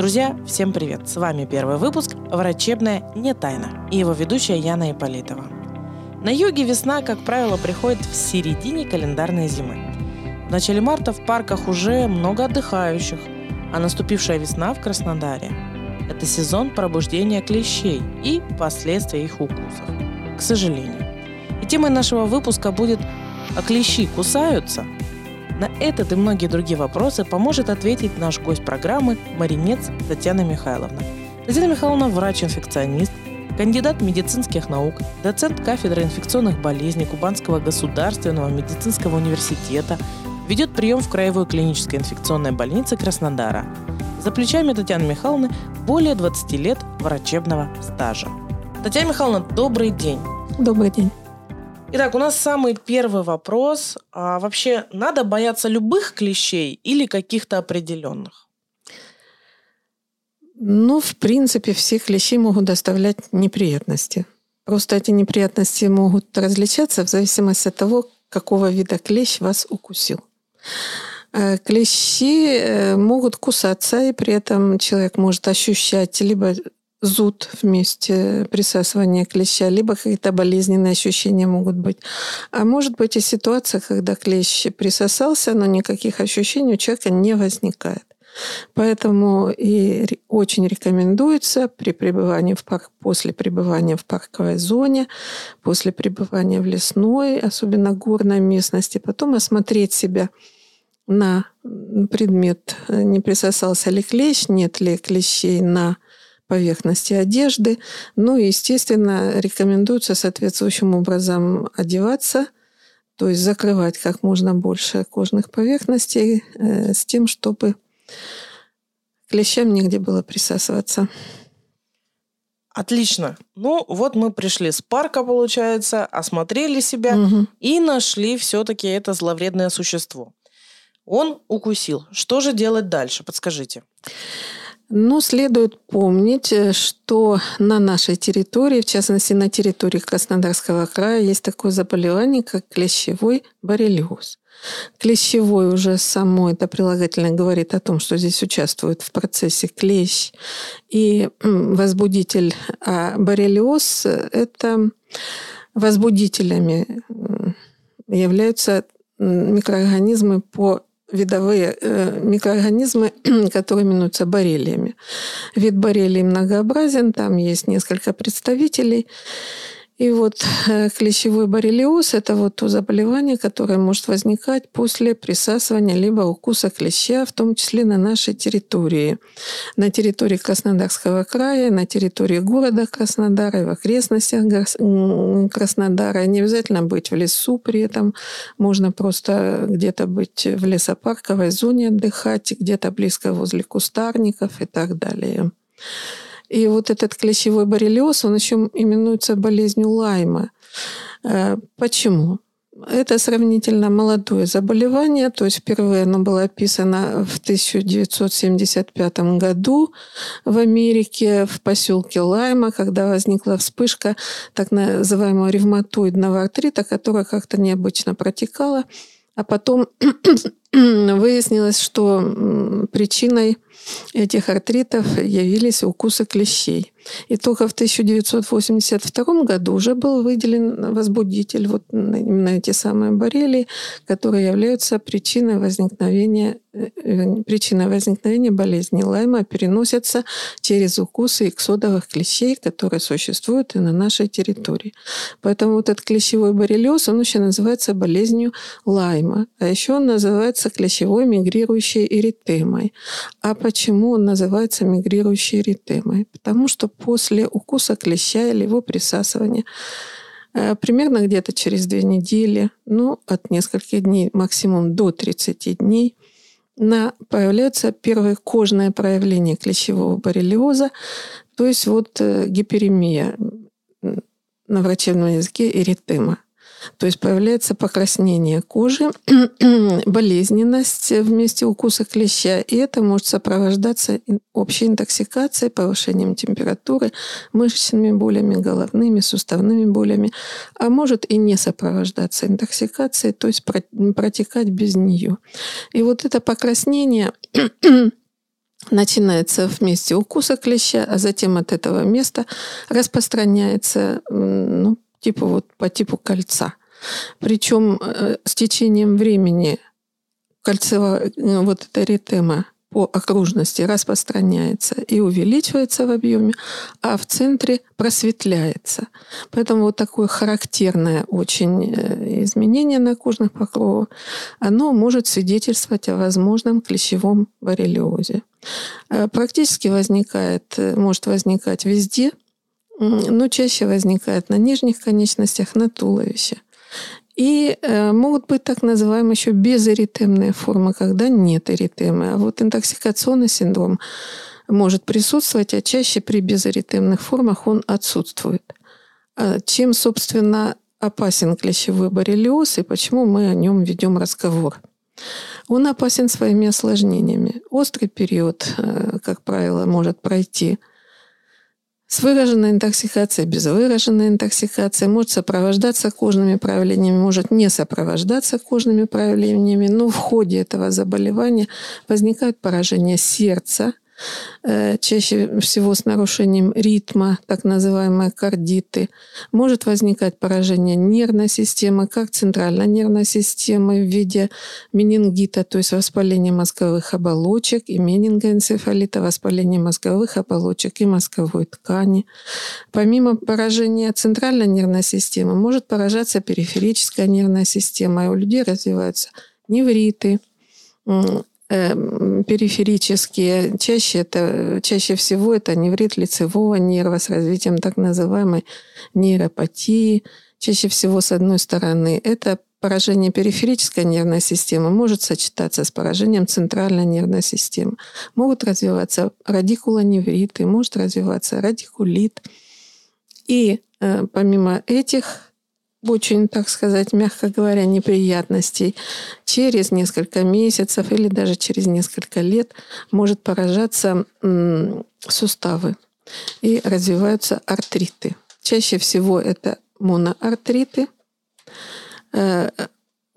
Друзья, всем привет! С вами первый выпуск «Врачебная не тайна» и его ведущая Яна Иполитова. На юге весна, как правило, приходит в середине календарной зимы. В начале марта в парках уже много отдыхающих, а наступившая весна в Краснодаре – это сезон пробуждения клещей и последствия их укусов. К сожалению. И темой нашего выпуска будет «А клещи кусаются?» На этот и многие другие вопросы поможет ответить наш гость программы Маринец Татьяна Михайловна. Татьяна Михайловна – врач-инфекционист, кандидат медицинских наук, доцент кафедры инфекционных болезней Кубанского государственного медицинского университета, ведет прием в Краевой клинической инфекционной больнице Краснодара. За плечами Татьяны Михайловны более 20 лет врачебного стажа. Татьяна Михайловна, добрый день. Добрый день. Итак, у нас самый первый вопрос. А вообще надо бояться любых клещей или каких-то определенных? Ну, в принципе, все клещи могут доставлять неприятности. Просто эти неприятности могут различаться в зависимости от того, какого вида клещ вас укусил. Э, клещи э, могут кусаться, и при этом человек может ощущать либо зуд вместе присасывания клеща, либо какие-то болезненные ощущения могут быть. А может быть и ситуация, когда клещ присосался, но никаких ощущений у человека не возникает. Поэтому и очень рекомендуется при пребывании в парк, после пребывания в парковой зоне, после пребывания в лесной, особенно горной местности, потом осмотреть себя на предмет, не присосался ли клещ, нет ли клещей на поверхности одежды. Ну и, естественно, рекомендуется соответствующим образом одеваться, то есть закрывать как можно больше кожных поверхностей э, с тем, чтобы клещам негде было присасываться. Отлично. Ну, вот мы пришли с парка, получается, осмотрели себя угу. и нашли все-таки это зловредное существо. Он укусил. Что же делать дальше? Подскажите. Ну, следует помнить, э, что на нашей территории, в частности на территории Краснодарского края, есть такое заболевание, как клещевой боррелиоз. Клещевой уже само это прилагательное говорит о том, что здесь участвует в процессе клещ и возбудитель. А боррелиоз – это возбудителями являются микроорганизмы по видовые э, микроорганизмы, которые именуются боррелиями. Вид боррелий многообразен, там есть несколько представителей. И вот э, клещевой боррелиоз – это вот то заболевание, которое может возникать после присасывания либо укуса клеща, в том числе на нашей территории. На территории Краснодарского края, на территории города Краснодара и в окрестностях Краснодара. Не обязательно быть в лесу при этом. Можно просто где-то быть в лесопарковой зоне отдыхать, где-то близко возле кустарников и так далее. И вот этот клещевой боррелиоз, он еще именуется болезнью Лайма. Э, почему? Это сравнительно молодое заболевание, то есть впервые оно было описано в 1975 году в Америке, в поселке Лайма, когда возникла вспышка так называемого ревматоидного артрита, которая как-то необычно протекала. А потом выяснилось, что причиной этих артритов явились укусы клещей. И только в 1982 году уже был выделен возбудитель, вот именно эти самые боррелии, которые являются причиной возникновения, э, причиной возникновения болезни Лайма, переносятся через укусы иксодовых клещей, которые существуют и на нашей территории. Поэтому вот этот клещевой боррелиоз, он еще называется болезнью Лайма. А еще он называется клещевой мигрирующей эритемой. А почему он называется мигрирующей эритемой? Потому что после укуса клеща или его присасывания э, примерно где-то через две недели, ну, от нескольких дней, максимум до 30 дней, на, появляются первые кожные проявления клещевого боррелиоза, то есть вот э, гиперемия на врачебном языке эритема. То есть появляется покраснение кожи, болезненность в месте укуса клеща, и это может сопровождаться общей интоксикацией, повышением температуры, мышечными болями, головными, суставными болями, а может и не сопровождаться интоксикацией, то есть протекать без нее. И вот это покраснение начинается в месте укуса клеща, а затем от этого места распространяется, ну, типа вот по типу кольца. Причем э, с течением времени кольцевая э, вот эта эритема по окружности распространяется и увеличивается в объеме, а в центре просветляется. Поэтому вот такое характерное очень э, изменение на кожных покровах, оно может свидетельствовать о возможном клещевом боррелиозе. Практически возникает, может возникать везде, но чаще возникает на нижних конечностях, на туловище – и э, могут быть так называемые еще безэритемные формы, когда нет эритемы. А вот интоксикационный синдром может присутствовать, а чаще при безэритемных формах он отсутствует. А чем, собственно, опасен клещевой боррелиоз и почему мы о нем ведем разговор? Он опасен своими осложнениями. Острый период, э, как правило, может пройти – с выраженной интоксикацией, без выраженной интоксикации, может сопровождаться кожными проявлениями, может не сопровождаться кожными проявлениями, но в ходе этого заболевания возникает поражение сердца, чаще всего с нарушением ритма, так называемые кардиты. Может возникать поражение нервной системы, как центральной нервной системы в виде менингита, то есть воспаления мозговых оболочек и менингоэнцефалита, воспаления мозговых оболочек и мозговой ткани. Помимо поражения центральной нервной системы, может поражаться периферическая нервная система, и у людей развиваются невриты, периферические, чаще, это, чаще всего это неврит лицевого нерва с развитием так называемой нейропатии. Чаще всего, с одной стороны, это поражение периферической нервной системы может сочетаться с поражением центральной нервной системы. Могут развиваться радикулоневриты, может развиваться радикулит. И э, помимо этих очень, так сказать, мягко говоря, неприятностей, через несколько месяцев или даже через несколько лет может поражаться суставы и развиваются артриты. Чаще всего это моноартриты э,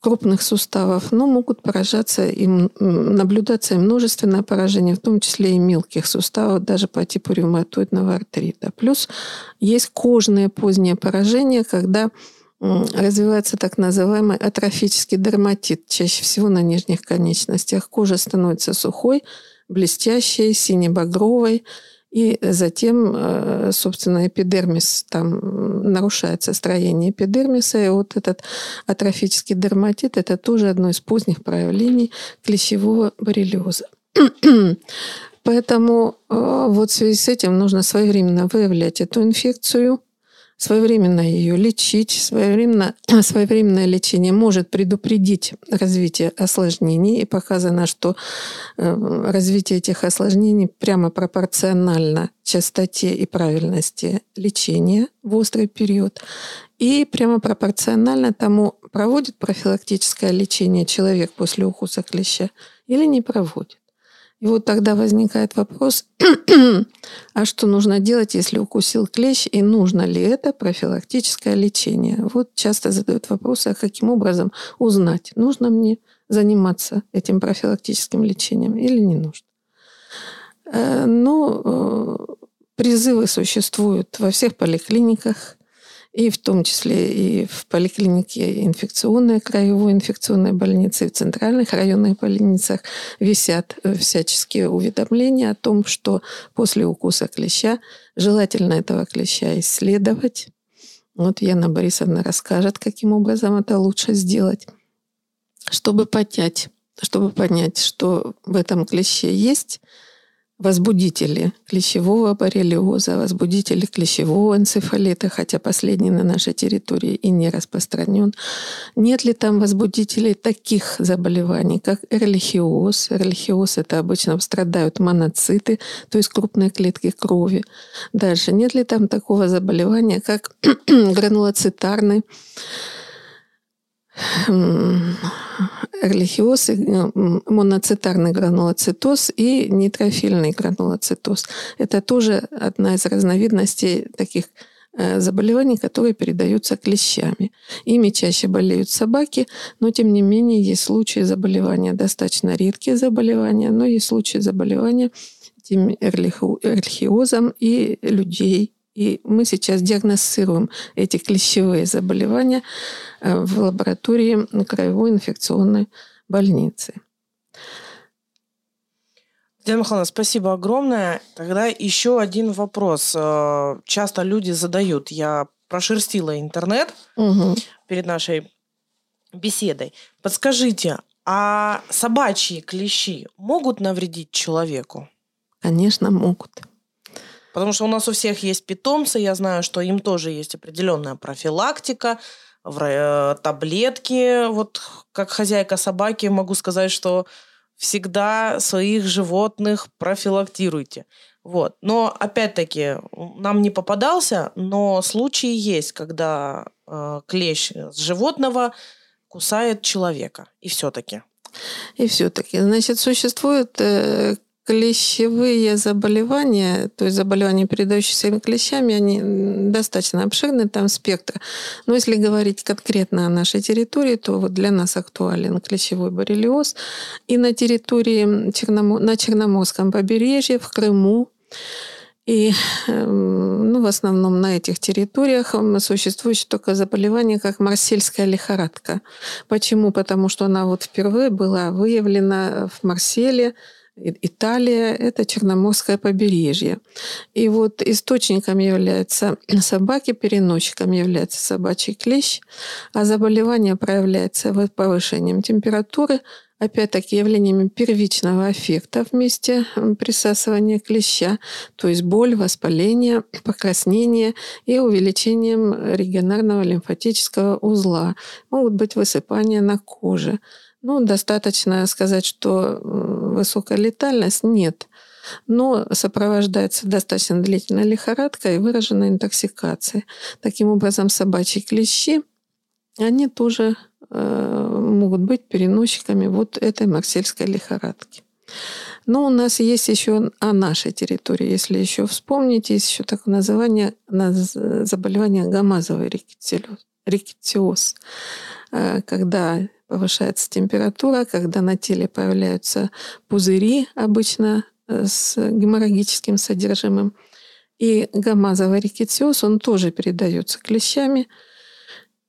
крупных суставов, но могут поражаться и наблюдаться и множественное поражение, в том числе и мелких суставов, даже по типу ревматоидного артрита. Плюс есть кожное позднее поражение, когда развивается так называемый атрофический дерматит, чаще всего на нижних конечностях. Кожа становится сухой, блестящей, сине-багровой, и затем, э, собственно, эпидермис, там нарушается строение эпидермиса, и вот этот атрофический дерматит – это тоже одно из поздних проявлений клещевого боррелиоза. Поэтому э, вот в связи с этим нужно своевременно выявлять эту инфекцию – своевременно ее лечить. Своевременно, своевременное лечение может предупредить развитие осложнений. И показано, что э, развитие этих осложнений прямо пропорционально частоте и правильности лечения в острый период. И прямо пропорционально тому, проводит профилактическое лечение человек после укуса клеща или не проводит. И вот тогда возникает вопрос, а что нужно делать, если укусил клещ, и нужно ли это профилактическое лечение? Вот часто задают вопросы, а каким образом узнать, нужно мне заниматься этим профилактическим лечением или не нужно. Э, ну, э, призывы существуют во всех поликлиниках, и в том числе и в поликлинике инфекционной, краевой инфекционной больницы, в центральных районных больницах висят э, всяческие уведомления о том, что после укуса клеща желательно этого клеща исследовать. Вот Яна Борисовна расскажет, каким образом это лучше сделать, чтобы понять, чтобы понять, что в этом клеще есть – возбудители клещевого боррелиоза, возбудители клещевого энцефалита, хотя последний на нашей территории и не распространен. Нет ли там возбудителей таких заболеваний, как эрлихиоз? Эрлихиоз – это обычно страдают моноциты, то есть крупные клетки крови. Дальше. Нет ли там такого заболевания, как гранулоцитарный эрлихиоз, моноцитарный гранулоцитоз и нейтрофильный гранулоцитоз. Это тоже одна из разновидностей таких э, заболеваний, которые передаются клещами. Ими чаще болеют собаки, но тем не менее есть случаи заболевания, достаточно редкие заболевания, но есть случаи заболевания этим эрлихиозом и людей. И мы сейчас диагностируем эти клещевые заболевания э, в лаборатории Краевой инфекционной больницы. Диана Михайловна, спасибо огромное. Тогда еще один вопрос. Э, часто люди задают. Я прошерстила интернет угу. перед нашей беседой. Подскажите, а собачьи клещи могут навредить человеку? Конечно, могут. Потому что у нас у всех есть питомцы, я знаю, что им тоже есть определенная профилактика, э, таблетки. Вот как хозяйка собаки могу сказать, что всегда своих животных профилактируйте. Вот. Но опять-таки нам не попадался, но случаи есть, когда э, клещ с животного кусает человека. И все-таки. И все-таки, значит, существует э, клещевые заболевания, то есть заболевания, передающиеся клещами, они достаточно обширны, там спектр. Но если говорить конкретно о нашей территории, то вот для нас актуален клещевой боррелиоз. И на территории Черномо... на Черноморском побережье, в Крыму, и эм, ну, в основном на этих территориях существует только заболевание, как марсельская лихорадка. Почему? Потому что она вот впервые была выявлена в Марселе Италия – это Черноморское побережье. И вот источником являются собаки, переносчиком является собачий клещ, а заболевание проявляется повышением температуры, опять-таки явлениями первичного эффекта вместе присасывания клеща, то есть боль, воспаление, покраснение и увеличением регионарного лимфатического узла. Могут быть высыпания на коже. Ну, достаточно сказать, что высокая летальность нет, но сопровождается достаточно длительной лихорадкой и выраженной интоксикацией. Таким образом, собачьи клещи, они тоже э, могут быть переносчиками вот этой марсельской лихорадки. Но у нас есть еще о нашей территории, если еще вспомнить, есть еще такое название заболевание гамазовый рикетиоз, э, когда повышается температура, когда на теле появляются пузыри, обычно э, с геморрагическим содержимым. И гамазовый рикетиоз, он тоже передается клещами.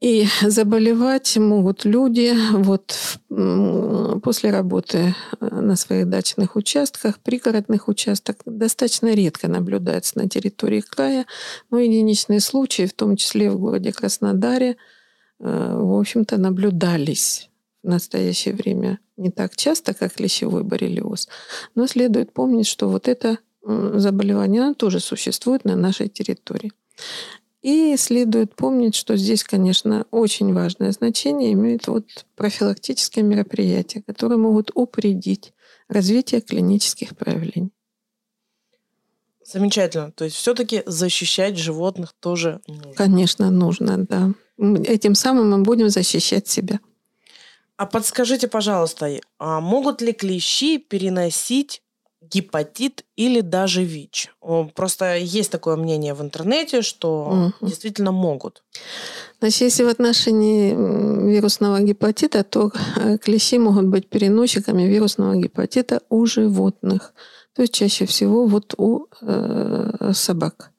И заболевать могут люди вот после работы э, на своих дачных участках, пригородных участках. Достаточно редко наблюдается на территории края, но единичные случаи, в том числе в городе Краснодаре, в общем-то, наблюдались в настоящее время не так часто, как клещевой боррелиоз. Но следует помнить, что вот это заболевание оно тоже существует на нашей территории. И следует помнить, что здесь, конечно, очень важное значение имеют вот профилактические мероприятия, которые могут упредить развитие клинических проявлений. Замечательно. То есть все-таки защищать животных тоже нужно. Конечно, нужно, да. Этим самым мы будем защищать себя. А подскажите, пожалуйста, а могут ли клещи переносить гепатит или даже ВИЧ? Просто есть такое мнение в интернете, что угу. действительно могут. Значит, если в отношении вирусного гепатита, то э, клещи могут быть переносчиками вирусного гепатита у животных. То есть чаще всего вот у э, собак.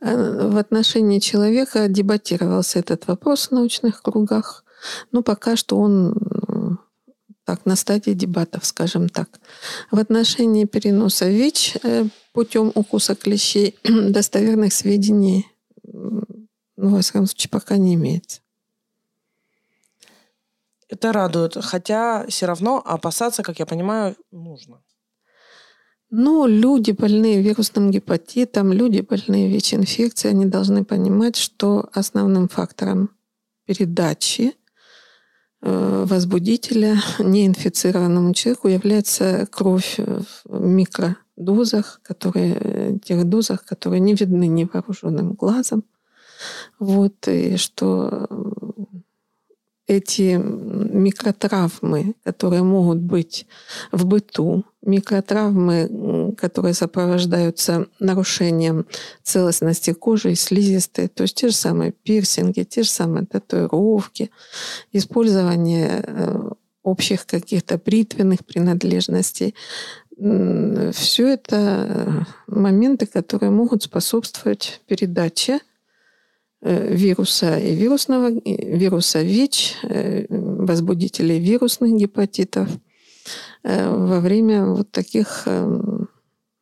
В отношении человека дебатировался этот вопрос в научных кругах. Но пока что он так, на стадии дебатов, скажем так. В отношении переноса ВИЧ э, путем укуса клещей достоверных сведений, ну, во всяком случае, пока не имеется. Это радует, хотя все равно опасаться, как я понимаю, нужно. Но люди, больные вирусным гепатитом, люди, больные ВИЧ-инфекцией, они должны понимать, что основным фактором передачи э, возбудителя неинфицированному человеку является кровь в микродозах, которые, тех дозах, которые не видны невооруженным глазом. Вот, и что эти микротравмы, которые могут быть в быту, микротравмы, которые сопровождаются нарушением целостности кожи и слизистой, то есть те же самые пирсинги, те же самые татуировки, использование э, общих каких-то бритвенных принадлежностей. Все это моменты, которые могут способствовать передаче Э, вируса и вирусного, вируса ВИЧ, э, возбудителей вирусных гепатитов э, во время вот таких эм,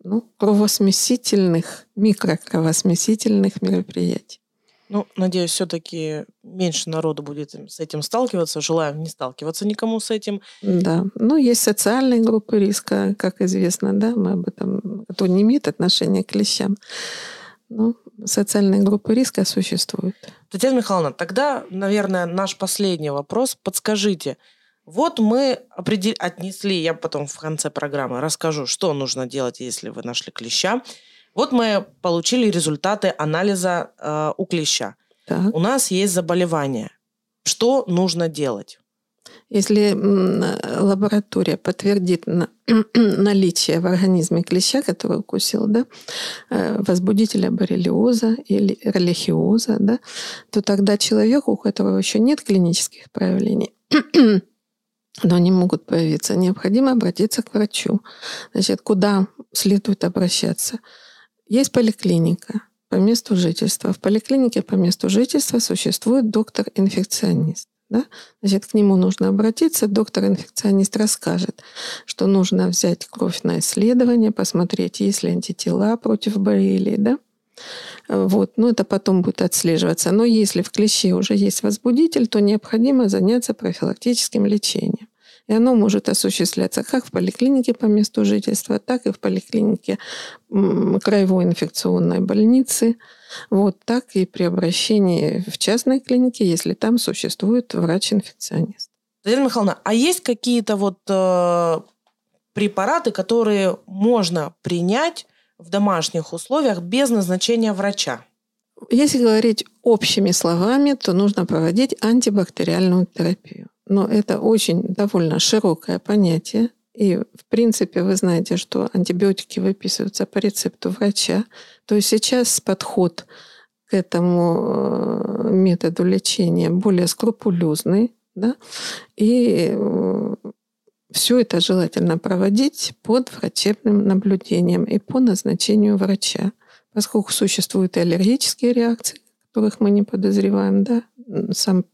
ну, кровосмесительных, микрокровосмесительных мероприятий. Ну, надеюсь, все-таки меньше народу будет с этим сталкиваться. Желаю не сталкиваться никому с этим. Да. Ну, есть социальные группы риска, как известно, да, мы об этом, кто не имеет отношения к клещам. Ну, социальные группы риска существуют. Татьяна Михайловна, тогда, наверное, наш последний вопрос. Подскажите, вот мы определ... отнесли, я потом в конце программы расскажу, что нужно делать, если вы нашли клеща. Вот мы получили результаты анализа э, у клеща. Так. У нас есть заболевание. Что нужно делать? Если лаборатория подтвердит наличие в организме клеща, который укусил, да, э, возбудителя боррелиоза или релихиоза, да, то тогда человеку, у которого еще нет клинических проявлений, но они могут появиться, необходимо обратиться к врачу. Значит, куда следует обращаться? Есть поликлиника по месту жительства. В поликлинике по месту жительства существует доктор-инфекционист. Да? Значит, к нему нужно обратиться, доктор-инфекционист расскажет, что нужно взять кровь на исследование, посмотреть, есть ли антитела против боррелии, да? Вот. Но это потом будет отслеживаться. Но если в клеще уже есть возбудитель, то необходимо заняться профилактическим лечением. И оно может осуществляться как в поликлинике по месту жительства, так и в поликлинике краевой инфекционной больницы, вот так и при обращении в частной клинике, если там существует врач-инфекционист. Татьяна Михайловна, а есть какие-то вот э, препараты, которые можно принять в домашних условиях без назначения врача? Если говорить общими словами, то нужно проводить антибактериальную терапию. Но это очень довольно широкое понятие. И, в принципе, вы знаете, что антибиотики выписываются по рецепту врача. То есть сейчас подход к этому э, методу лечения более скрупулезный. Да? И э, все это желательно проводить под врачебным наблюдением и по назначению врача, поскольку существуют и аллергические реакции, которых мы не подозреваем, да, сам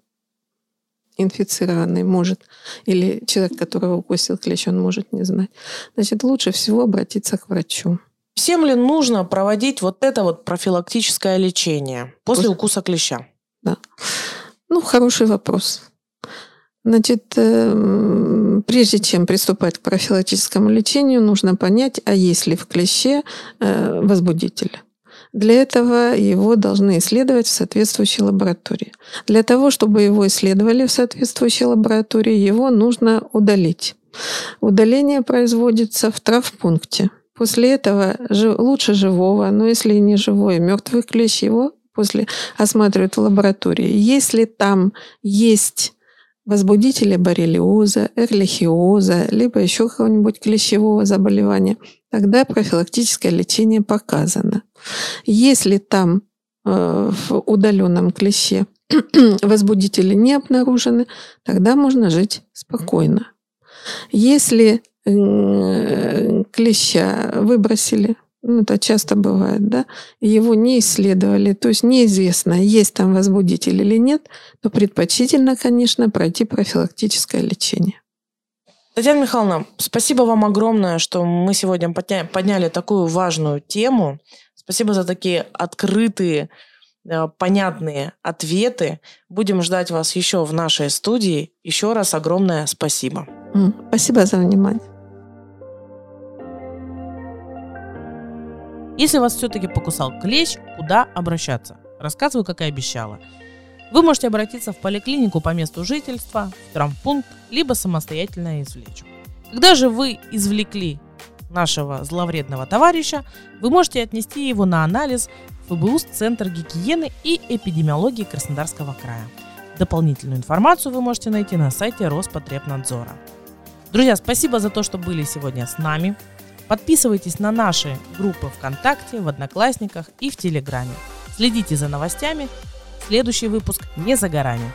инфицированный может, или человек, которого укусил клещ, он может не знать. Значит, лучше всего обратиться к врачу. Всем ли нужно проводить вот это вот профилактическое лечение после, укуса клеща? Да. Ну, хороший вопрос. Значит, эм, прежде чем приступать к профилактическому лечению, нужно понять, а есть ли в клеще э, возбудитель. Для этого его должны исследовать в соответствующей лаборатории. Для того, чтобы его исследовали в соответствующей лаборатории, его нужно удалить. Удаление производится в травпункте. После этого лучше живого, но если не живой, мертвый клещ его после осматривают в лаборатории. Если там есть возбудители боррелиоза, эрлихиоза, либо еще какого-нибудь клещевого заболевания, тогда профилактическое лечение показано. Если там э, в удаленном клеще возбудители не обнаружены, тогда можно жить спокойно. Если клеща выбросили, ну, это часто бывает, да, его не исследовали, то есть неизвестно, есть там возбудитель или нет, то предпочтительно, конечно, пройти профилактическое лечение. Татьяна Михайловна, спасибо вам огромное, что мы сегодня подняли такую важную тему. Спасибо за такие открытые, э, понятные ответы. Будем ждать вас еще в нашей студии. Еще раз огромное спасибо. Спасибо за внимание. Если вас все-таки покусал клещ, куда обращаться? Рассказываю, как и обещала. Вы можете обратиться в поликлинику по месту жительства, в травмпункт, либо самостоятельно извлечь. Когда же вы извлекли нашего зловредного товарища, вы можете отнести его на анализ в ФБУС Центр гигиены и эпидемиологии Краснодарского края. Дополнительную информацию вы можете найти на сайте Роспотребнадзора. Друзья, спасибо за то, что были сегодня с нами. Подписывайтесь на наши группы ВКонтакте, в Одноклассниках и в Телеграме. Следите за новостями. Следующий выпуск не за горами.